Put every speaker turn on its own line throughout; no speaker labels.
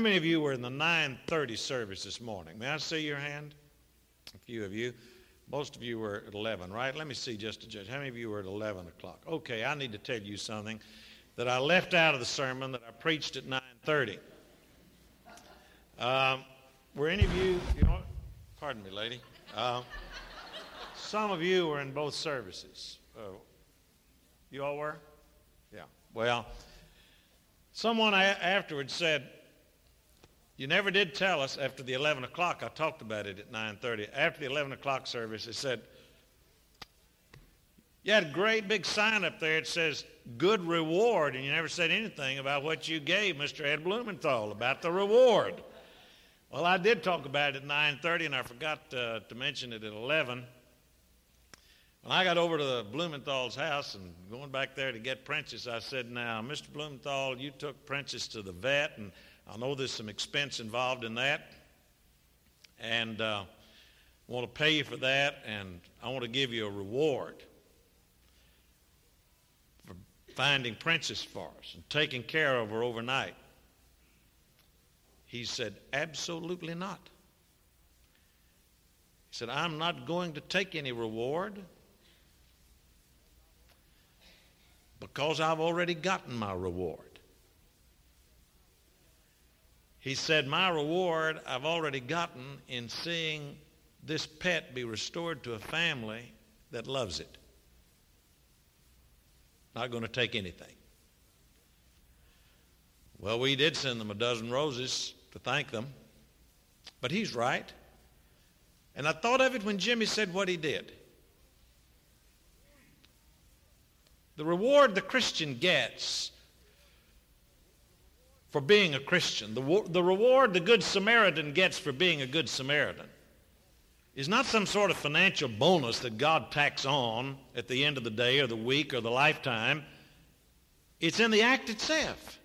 How many of you were in the 9:30 service this morning? May I see your hand? A few of you. Most of you were at 11, right? Let me see just to judge. How many of you were at 11 o'clock? Okay, I need to tell you something that I left out of the sermon that I preached at 9:30. Um, were any of you? You know, pardon me, lady. Uh, some of you were in both services. Uh, you all were? Yeah. Well, someone afterwards said, "You never did tell us after the 11 o'clock." I talked about it at 9:30. After the 11 o'clock service, it said, "You had a great big sign up there. It says good reward, and you never said anything about what you gave Mr. Ed Blumenthal about the reward." Well, I did talk about it at 9:30, and I forgot uh, to mention it at 11. When I got over to the Blumenthal's house and going back there to get Princess, I said, Now, Mr. Blumenthal, you took Princess to the vet, and I know there's some expense involved in that. And uh, I want to pay you for that, and I want to give you a reward for finding Princess for us and taking care of her overnight. He said, Absolutely not. He said, I'm not going to take any reward. because I've already gotten my reward. He said, My reward I've already gotten in seeing this pet be restored to a family that loves it. Not going to take anything. Well, we did send them a dozen roses to thank them, but he's right. And I thought of it when Jimmy said what he did. The reward the Christian gets for being a Christian, the, the reward the Good Samaritan gets for being a Good Samaritan, is not some sort of financial bonus that God tacks on at the end of the day or the week or the lifetime. It's in the act itself.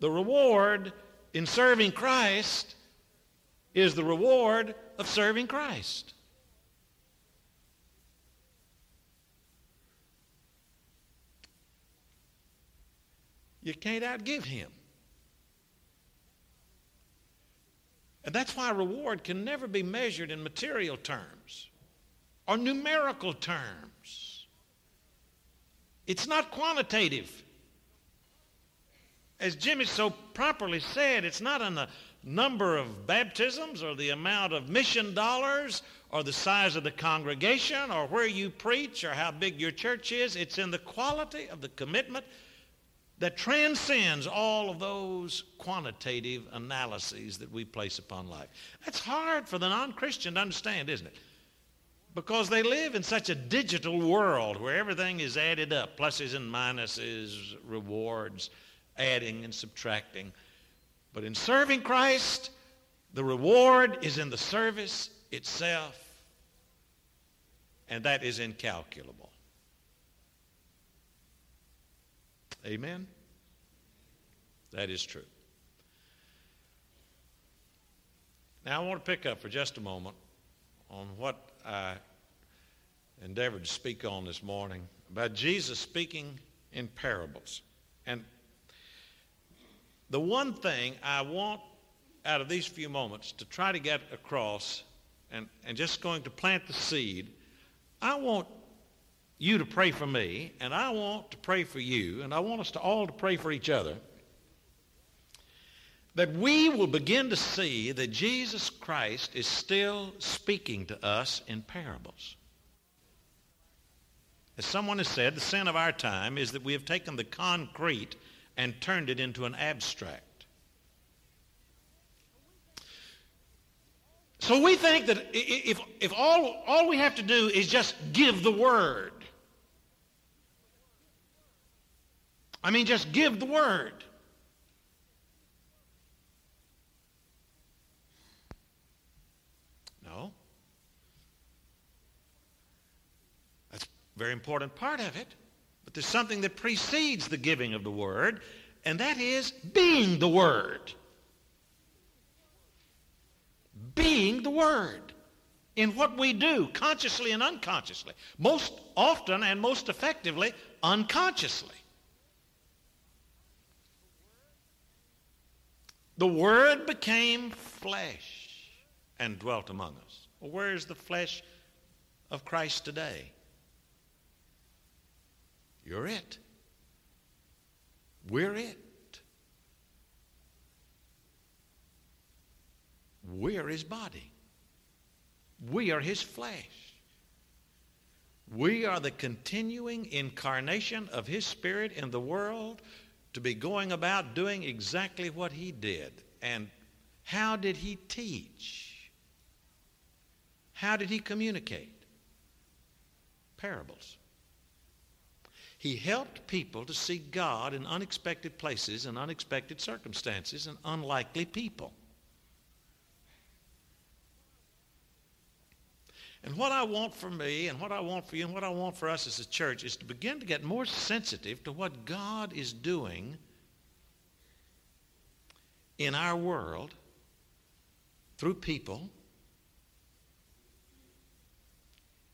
The reward in serving Christ is the reward of serving Christ. You can't outgive him. And that's why reward can never be measured in material terms or numerical terms. It's not quantitative. As Jimmy so properly said, it's not in the number of baptisms or the amount of mission dollars or the size of the congregation or where you preach or how big your church is. It's in the quality of the commitment that transcends all of those quantitative analyses that we place upon life. That's hard for the non Christian to understand, isn't it? Because they live in such a digital world where everything is added up pluses and minuses, rewards, adding and subtracting. But in serving Christ, the reward is in the service itself, and that is incalculable. Amen? That is true. Now, I want to pick up for just a moment on what I endeavored to speak on this morning about Jesus speaking in parables. And the one thing I want out of these few moments to try to get across and, and just going to plant the seed, I want you to pray for me, and I want to pray for you, and I want us to all to pray for each other, that we will begin to see that Jesus Christ is still speaking to us in parables. As someone has said, the sin of our time is that we have taken the concrete and turned it into an abstract. So we think that if, if all, all we have to do is just give the word, I mean, just give the word. No. That's a very important part of it. But there's something that precedes the giving of the word, and that is being the word. Being the word in what we do, consciously and unconsciously. Most often and most effectively, unconsciously. The Word became flesh and dwelt among us. Well, where is the flesh of Christ today? You're it. We're it. We are his body. We are his flesh. We are the continuing incarnation of his spirit in the world to be going about doing exactly what he did. And how did he teach? How did he communicate? Parables. He helped people to see God in unexpected places and unexpected circumstances and unlikely people. And what I want for me and what I want for you and what I want for us as a church is to begin to get more sensitive to what God is doing in our world through people.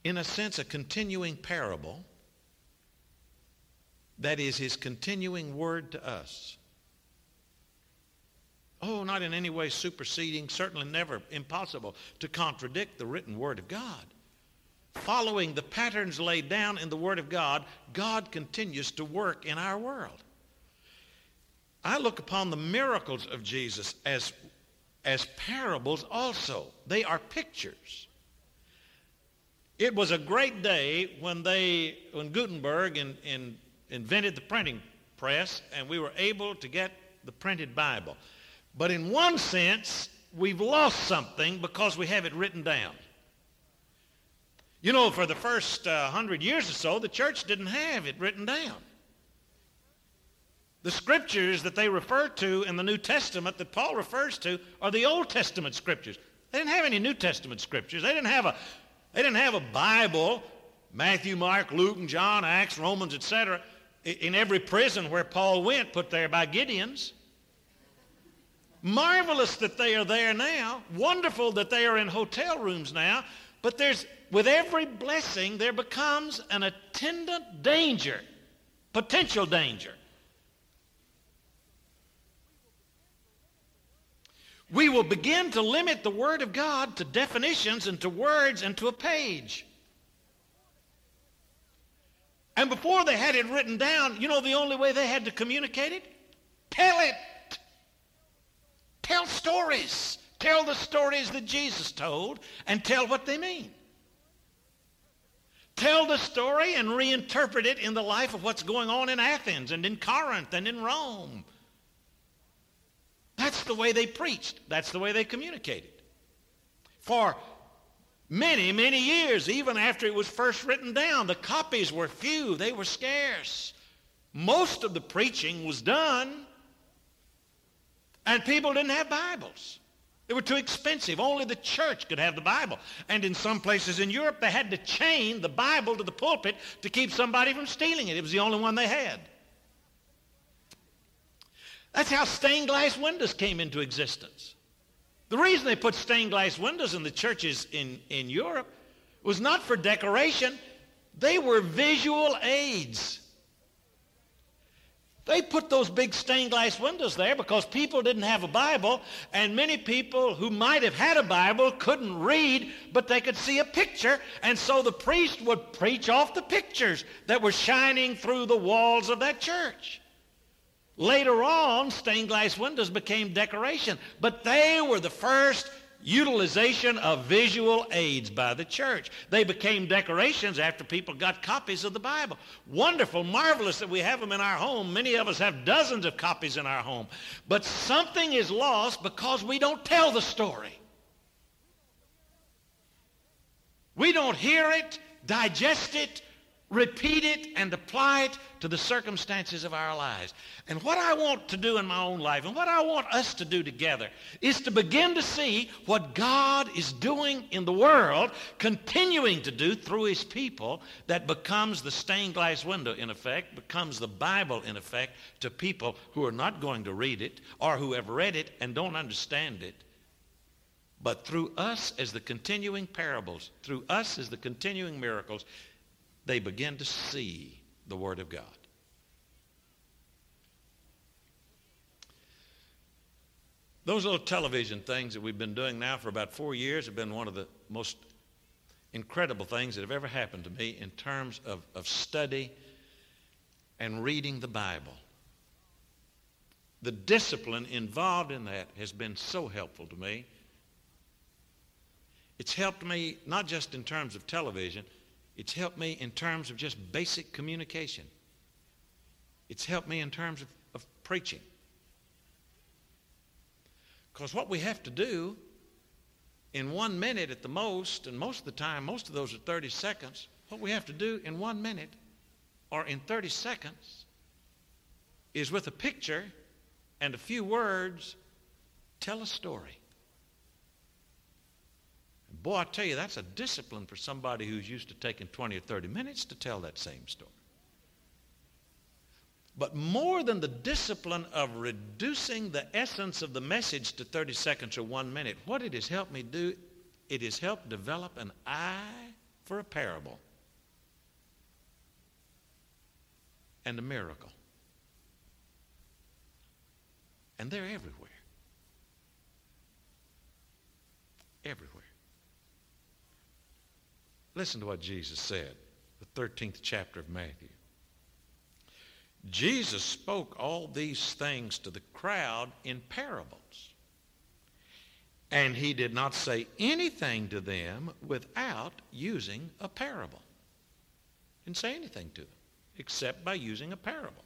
In a sense, a continuing parable that is his continuing word to us. Oh, not in any way superseding, certainly never impossible to contradict the written Word of God. Following the patterns laid down in the Word of God, God continues to work in our world. I look upon the miracles of Jesus as, as parables also. They are pictures. It was a great day when they, when Gutenberg in, in, invented the printing press and we were able to get the printed Bible. But in one sense, we've lost something because we have it written down. You know, for the first uh, hundred years or so, the church didn't have it written down. The scriptures that they refer to in the New Testament that Paul refers to are the Old Testament scriptures. They didn't have any New Testament scriptures. They didn't have a, they didn't have a Bible, Matthew, Mark, Luke, and John, Acts, Romans, etc., in every prison where Paul went, put there by Gideons. Marvelous that they are there now. Wonderful that they are in hotel rooms now. But there's, with every blessing, there becomes an attendant danger, potential danger. We will begin to limit the Word of God to definitions and to words and to a page. And before they had it written down, you know the only way they had to communicate it? Tell it. Tell stories. Tell the stories that Jesus told and tell what they mean. Tell the story and reinterpret it in the life of what's going on in Athens and in Corinth and in Rome. That's the way they preached. That's the way they communicated. For many, many years, even after it was first written down, the copies were few. They were scarce. Most of the preaching was done and people didn't have Bibles. They were too expensive. Only the church could have the Bible. And in some places in Europe, they had to chain the Bible to the pulpit to keep somebody from stealing it. It was the only one they had. That's how stained glass windows came into existence. The reason they put stained glass windows in the churches in, in Europe was not for decoration. They were visual aids. They put those big stained glass windows there because people didn't have a Bible, and many people who might have had a Bible couldn't read, but they could see a picture, and so the priest would preach off the pictures that were shining through the walls of that church. Later on, stained glass windows became decoration, but they were the first utilization of visual aids by the church. They became decorations after people got copies of the Bible. Wonderful, marvelous that we have them in our home. Many of us have dozens of copies in our home. But something is lost because we don't tell the story. We don't hear it, digest it, repeat it and apply it to the circumstances of our lives. And what I want to do in my own life and what I want us to do together is to begin to see what God is doing in the world, continuing to do through his people that becomes the stained glass window in effect, becomes the Bible in effect to people who are not going to read it or who have read it and don't understand it. But through us as the continuing parables, through us as the continuing miracles, they begin to see the Word of God. Those little television things that we've been doing now for about four years have been one of the most incredible things that have ever happened to me in terms of, of study and reading the Bible. The discipline involved in that has been so helpful to me. It's helped me not just in terms of television, it's helped me in terms of just basic communication. It's helped me in terms of, of preaching. Because what we have to do in one minute at the most, and most of the time, most of those are 30 seconds, what we have to do in one minute or in 30 seconds is with a picture and a few words, tell a story. Boy, I tell you, that's a discipline for somebody who's used to taking 20 or 30 minutes to tell that same story. But more than the discipline of reducing the essence of the message to 30 seconds or one minute, what it has helped me do, it has helped develop an eye for a parable and a miracle. And they're everywhere. Everywhere. Listen to what Jesus said, the 13th chapter of Matthew. Jesus spoke all these things to the crowd in parables. And he did not say anything to them without using a parable. Didn't say anything to them except by using a parable.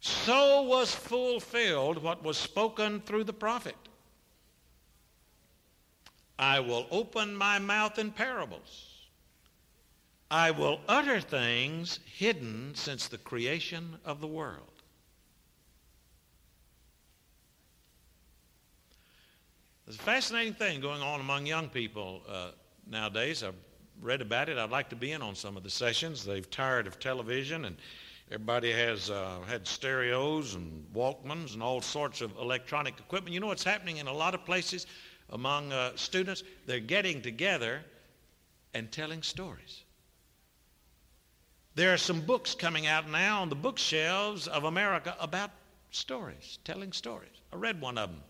So was fulfilled what was spoken through the prophet. I will open my mouth in parables. I will utter things hidden since the creation of the world. There's a fascinating thing going on among young people uh, nowadays. I've read about it. I'd like to be in on some of the sessions. They've tired of television and everybody has uh, had stereos and Walkmans and all sorts of electronic equipment. You know what's happening in a lot of places among uh, students? They're getting together and telling stories. There are some books coming out now on the bookshelves of America about stories, telling stories. I read one of them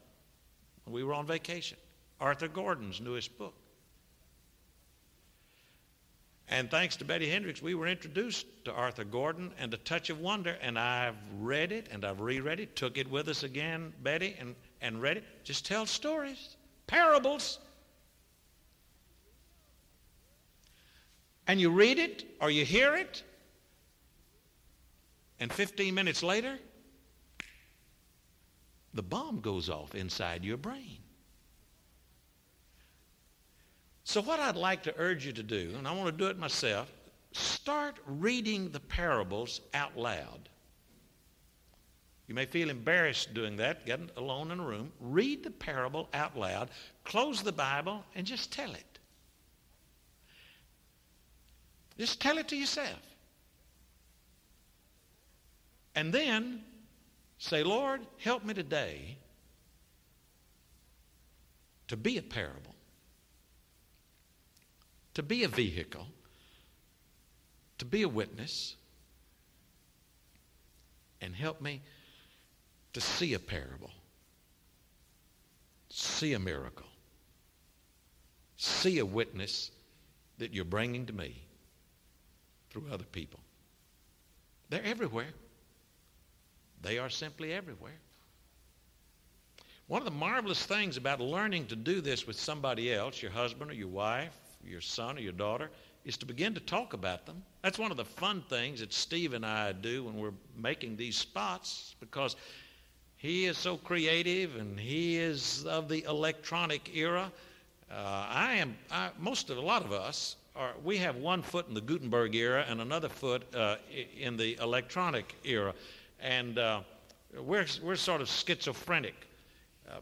when we were on vacation. Arthur Gordon's newest book. And thanks to Betty Hendricks, we were introduced to Arthur Gordon and A Touch of Wonder, and I've read it and I've reread it, took it with us again, Betty, and, and read it. Just tell stories, parables. And you read it or you hear it, and 15 minutes later, the bomb goes off inside your brain. So, what I'd like to urge you to do, and I want to do it myself, start reading the parables out loud. You may feel embarrassed doing that, get alone in a room. Read the parable out loud, close the Bible, and just tell it. Just tell it to yourself. And then say, Lord, help me today to be a parable, to be a vehicle, to be a witness, and help me to see a parable, see a miracle, see a witness that you're bringing to me through other people. They're everywhere. They are simply everywhere. One of the marvelous things about learning to do this with somebody else, your husband or your wife, your son or your daughter, is to begin to talk about them. That's one of the fun things that Steve and I do when we're making these spots because he is so creative and he is of the electronic era. Uh, I am, I, most of, a lot of us, are, we have one foot in the Gutenberg era and another foot uh, in the electronic era and uh, we're, we're sort of schizophrenic. Uh,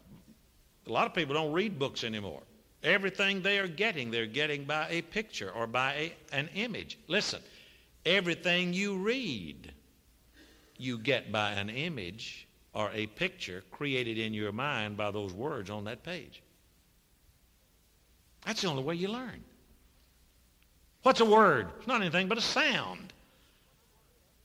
a lot of people don't read books anymore. Everything they are getting, they're getting by a picture or by a, an image. Listen, everything you read, you get by an image or a picture created in your mind by those words on that page. That's the only way you learn. What's a word? It's not anything but a sound.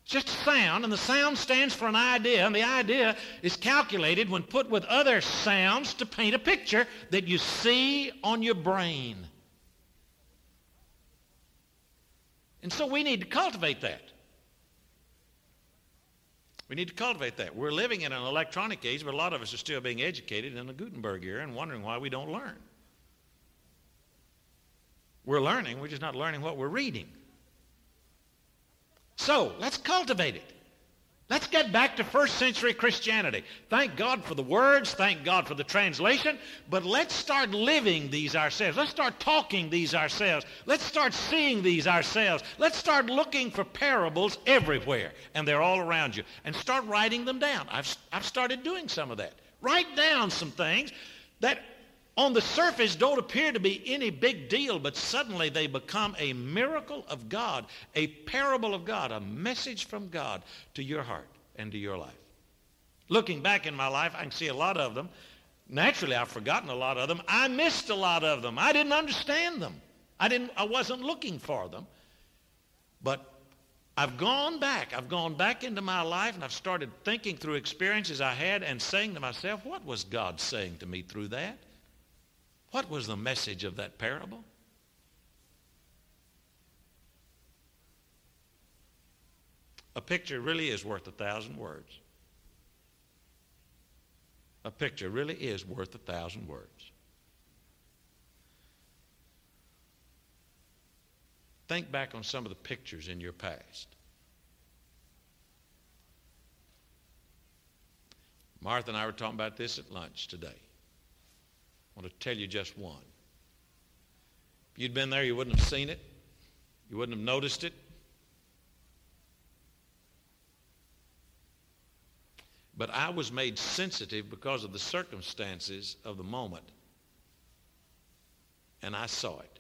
It's just a sound, and the sound stands for an idea, and the idea is calculated when put with other sounds to paint a picture that you see on your brain. And so we need to cultivate that. We need to cultivate that. We're living in an electronic age, but a lot of us are still being educated in the Gutenberg era and wondering why we don't learn. We're learning, we're just not learning what we're reading. So let's cultivate it. Let's get back to first century Christianity. Thank God for the words. Thank God for the translation. But let's start living these ourselves. Let's start talking these ourselves. Let's start seeing these ourselves. Let's start looking for parables everywhere. And they're all around you. And start writing them down. I've, I've started doing some of that. Write down some things that on the surface don't appear to be any big deal, but suddenly they become a miracle of God, a parable of God, a message from God to your heart and to your life. Looking back in my life, I can see a lot of them. Naturally, I've forgotten a lot of them. I missed a lot of them. I didn't understand them. I, didn't, I wasn't looking for them. But I've gone back. I've gone back into my life and I've started thinking through experiences I had and saying to myself, what was God saying to me through that? What was the message of that parable? A picture really is worth a thousand words. A picture really is worth a thousand words. Think back on some of the pictures in your past. Martha and I were talking about this at lunch today. I want to tell you just one. If you'd been there, you wouldn't have seen it. You wouldn't have noticed it. But I was made sensitive because of the circumstances of the moment. And I saw it.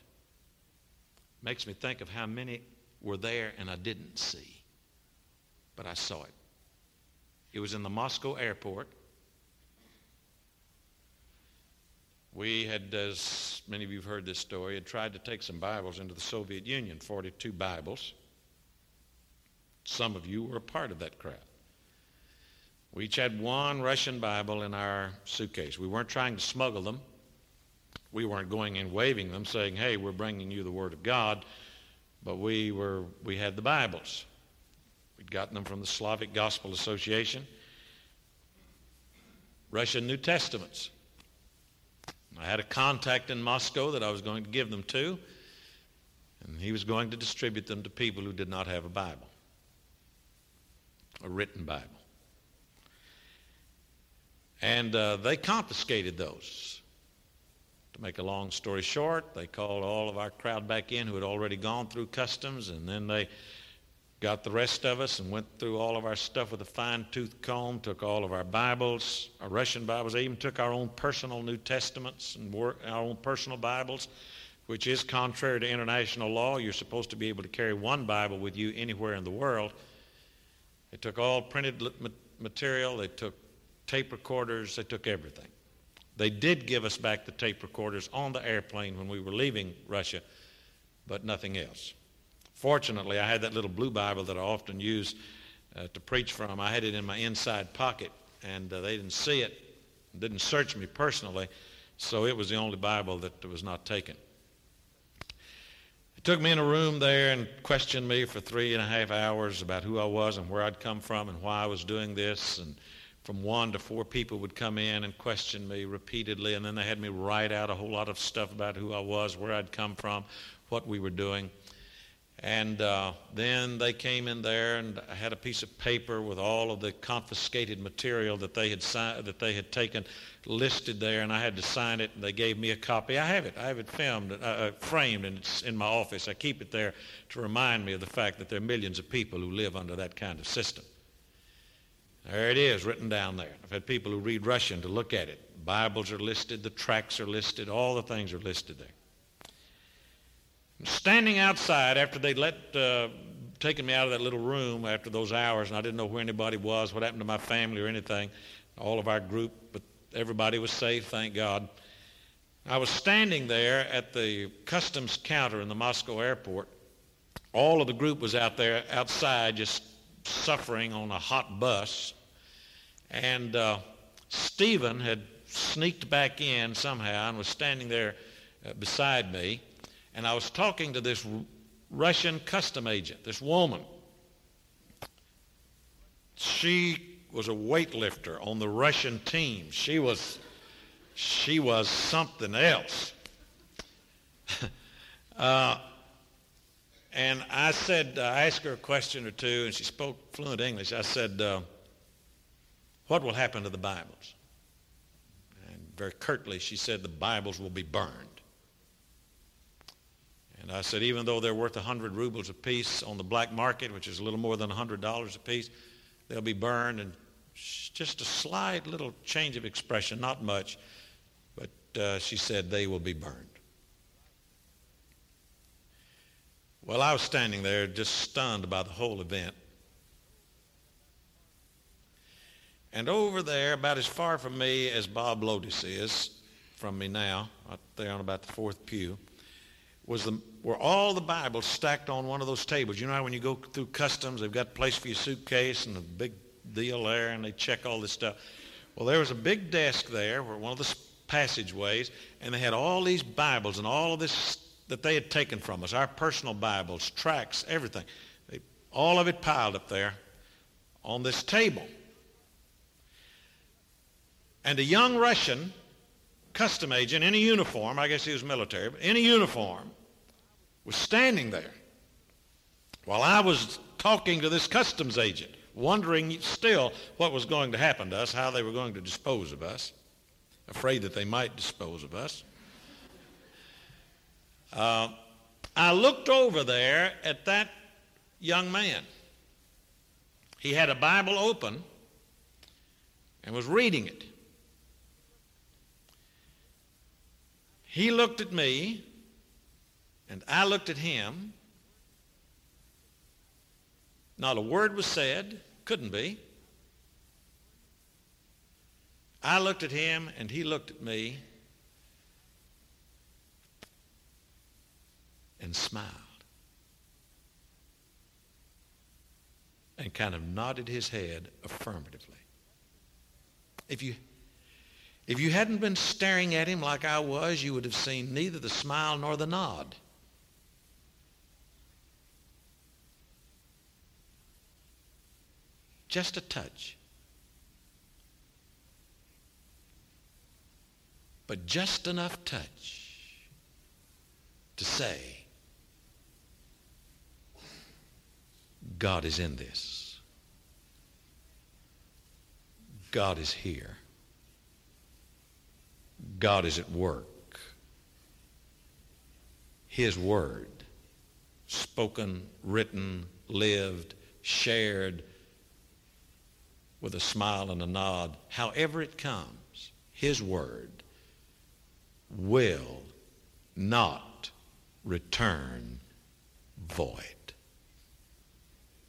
Makes me think of how many were there and I didn't see. But I saw it. It was in the Moscow airport. We had, as many of you have heard this story, had tried to take some Bibles into the Soviet Union, 42 Bibles. Some of you were a part of that crowd. We each had one Russian Bible in our suitcase. We weren't trying to smuggle them. We weren't going and waving them, saying, hey, we're bringing you the Word of God. But we, were, we had the Bibles. We'd gotten them from the Slavic Gospel Association. Russian New Testaments. I had a contact in Moscow that I was going to give them to, and he was going to distribute them to people who did not have a Bible, a written Bible. And uh, they confiscated those. To make a long story short, they called all of our crowd back in who had already gone through customs, and then they got the rest of us and went through all of our stuff with a fine-tooth comb, took all of our Bibles, our Russian Bibles. They even took our own personal New Testaments and our own personal Bibles, which is contrary to international law. You're supposed to be able to carry one Bible with you anywhere in the world. They took all printed material. They took tape recorders. They took everything. They did give us back the tape recorders on the airplane when we were leaving Russia, but nothing else. Fortunately, I had that little blue Bible that I often use uh, to preach from. I had it in my inside pocket, and uh, they didn't see it, didn't search me personally, so it was the only Bible that was not taken. They took me in a room there and questioned me for three and a half hours about who I was and where I'd come from and why I was doing this. And from one to four people would come in and question me repeatedly, and then they had me write out a whole lot of stuff about who I was, where I'd come from, what we were doing. And uh, then they came in there and I had a piece of paper with all of the confiscated material that they had si- that they had taken listed there, and I had to sign it. And they gave me a copy. I have it. I have it filmed, uh, uh, framed, and it's in my office. I keep it there to remind me of the fact that there are millions of people who live under that kind of system. There it is, written down there. I've had people who read Russian to look at it. Bibles are listed, the tracts are listed, all the things are listed there standing outside after they'd let, uh, taken me out of that little room after those hours, and I didn't know where anybody was, what happened to my family or anything, all of our group, but everybody was safe, thank God. I was standing there at the customs counter in the Moscow airport. All of the group was out there outside just suffering on a hot bus. And uh, Stephen had sneaked back in somehow and was standing there uh, beside me. And I was talking to this Russian custom agent, this woman. She was a weightlifter on the Russian team. She was, she was something else. uh, and I said, uh, I asked her a question or two, and she spoke fluent English. I said, uh, what will happen to the Bibles? And very curtly, she said, the Bibles will be burned. And I said, even though they're worth 100 rubles apiece on the black market, which is a little more than $100 apiece, they'll be burned. And just a slight little change of expression, not much, but uh, she said, they will be burned. Well, I was standing there just stunned by the whole event. And over there, about as far from me as Bob Lotus is from me now, up there on about the fourth pew, was the, were all the Bibles stacked on one of those tables. You know how when you go through customs, they've got a place for your suitcase and a big deal there, and they check all this stuff. Well, there was a big desk there, where one of the passageways, and they had all these Bibles and all of this that they had taken from us, our personal Bibles, tracts, everything. They, all of it piled up there on this table. And a young Russian custom agent in a uniform, I guess he was military, but in a uniform, was standing there while I was talking to this customs agent, wondering still what was going to happen to us, how they were going to dispose of us, afraid that they might dispose of us. Uh, I looked over there at that young man. He had a Bible open and was reading it. He looked at me, and I looked at him. Not a word was said, couldn't be. I looked at him, and he looked at me and smiled and kind of nodded his head affirmatively. If you if you hadn't been staring at him like I was, you would have seen neither the smile nor the nod. Just a touch. But just enough touch to say, God is in this. God is here. God is at work. His word, spoken, written, lived, shared, with a smile and a nod, however it comes, His word will not return void.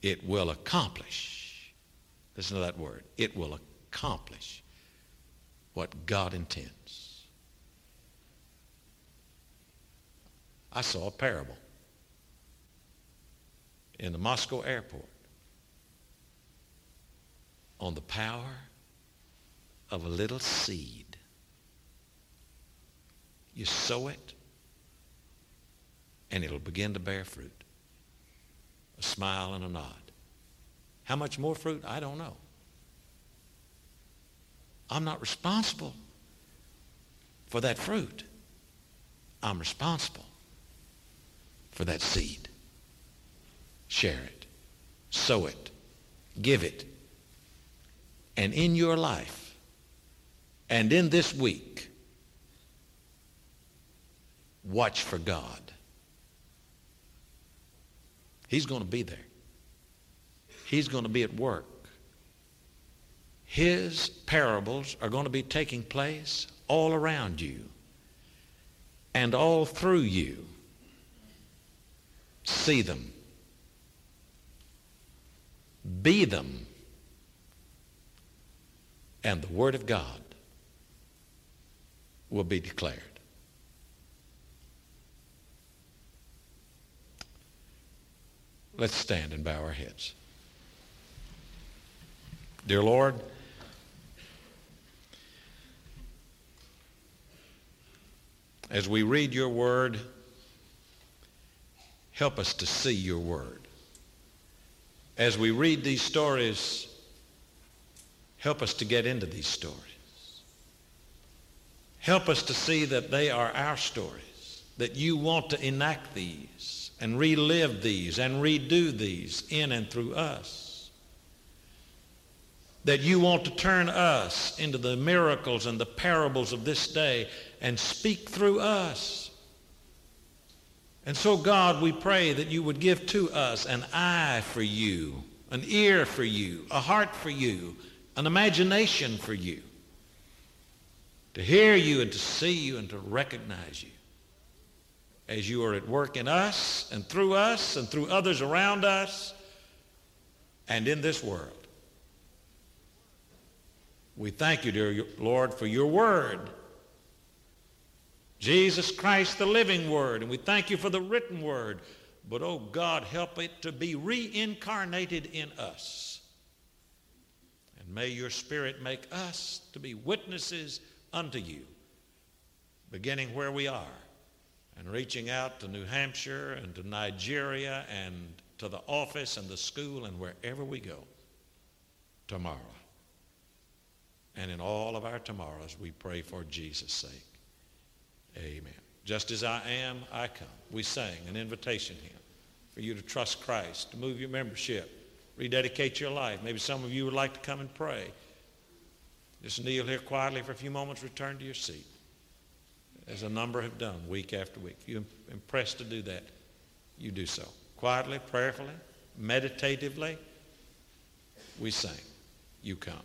It will accomplish. Listen to that word. It will accomplish what God intends. I saw a parable in the Moscow airport on the power of a little seed. You sow it, and it'll begin to bear fruit. A smile and a nod. How much more fruit? I don't know. I'm not responsible for that fruit. I'm responsible for that seed. Share it. Sow it. Give it. And in your life and in this week, watch for God. He's going to be there. He's going to be at work. His parables are going to be taking place all around you and all through you see them, be them, and the Word of God will be declared. Let's stand and bow our heads. Dear Lord, as we read your word, help us to see your word. As we read these stories, help us to get into these stories. Help us to see that they are our stories, that you want to enact these and relive these and redo these in and through us. That you want to turn us into the miracles and the parables of this day and speak through us. And so, God, we pray that you would give to us an eye for you, an ear for you, a heart for you, an imagination for you, to hear you and to see you and to recognize you as you are at work in us and through us and through others around us and in this world. We thank you, dear Lord, for your word. Jesus Christ, the living word. And we thank you for the written word. But, oh God, help it to be reincarnated in us. And may your Spirit make us to be witnesses unto you, beginning where we are and reaching out to New Hampshire and to Nigeria and to the office and the school and wherever we go tomorrow. And in all of our tomorrows, we pray for Jesus' sake. Amen. Just as I am, I come. We sang an invitation hymn for you to trust Christ, to move your membership, rededicate your life. Maybe some of you would like to come and pray. Just kneel here quietly for a few moments, return to your seat, as a number have done week after week. If you're impressed to do that, you do so. Quietly, prayerfully, meditatively, we sing. You come.